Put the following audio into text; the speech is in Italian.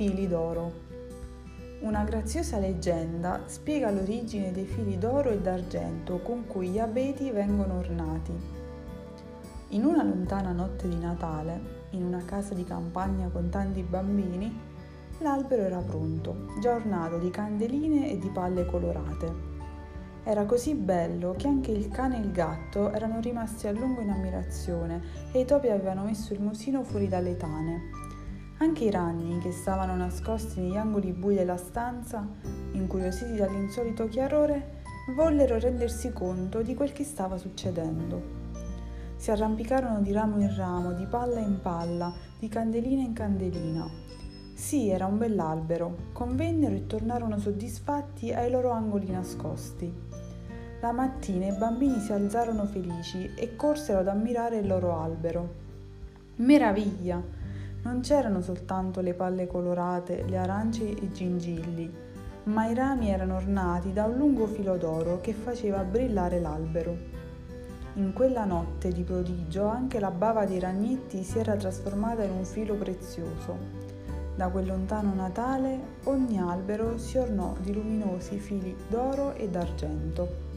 fili d'oro. Una graziosa leggenda spiega l'origine dei fili d'oro e d'argento con cui gli abeti vengono ornati. In una lontana notte di Natale, in una casa di campagna con tanti bambini, l'albero era pronto, già ornato di candeline e di palle colorate. Era così bello che anche il cane e il gatto erano rimasti a lungo in ammirazione e i topi avevano messo il musino fuori dalle tane. Anche i ragni, che stavano nascosti negli angoli bui della stanza, incuriositi dall'insolito chiarore, vollero rendersi conto di quel che stava succedendo. Si arrampicarono di ramo in ramo, di palla in palla, di candelina in candelina. Sì, era un bell'albero. Convennero e tornarono soddisfatti ai loro angoli nascosti. La mattina i bambini si alzarono felici e corsero ad ammirare il loro albero. Meraviglia! Non c'erano soltanto le palle colorate, le arance e i gingilli, ma i rami erano ornati da un lungo filo d'oro che faceva brillare l'albero. In quella notte di prodigio anche la bava dei ragnetti si era trasformata in un filo prezioso. Da quel lontano Natale ogni albero si ornò di luminosi fili d'oro e d'argento.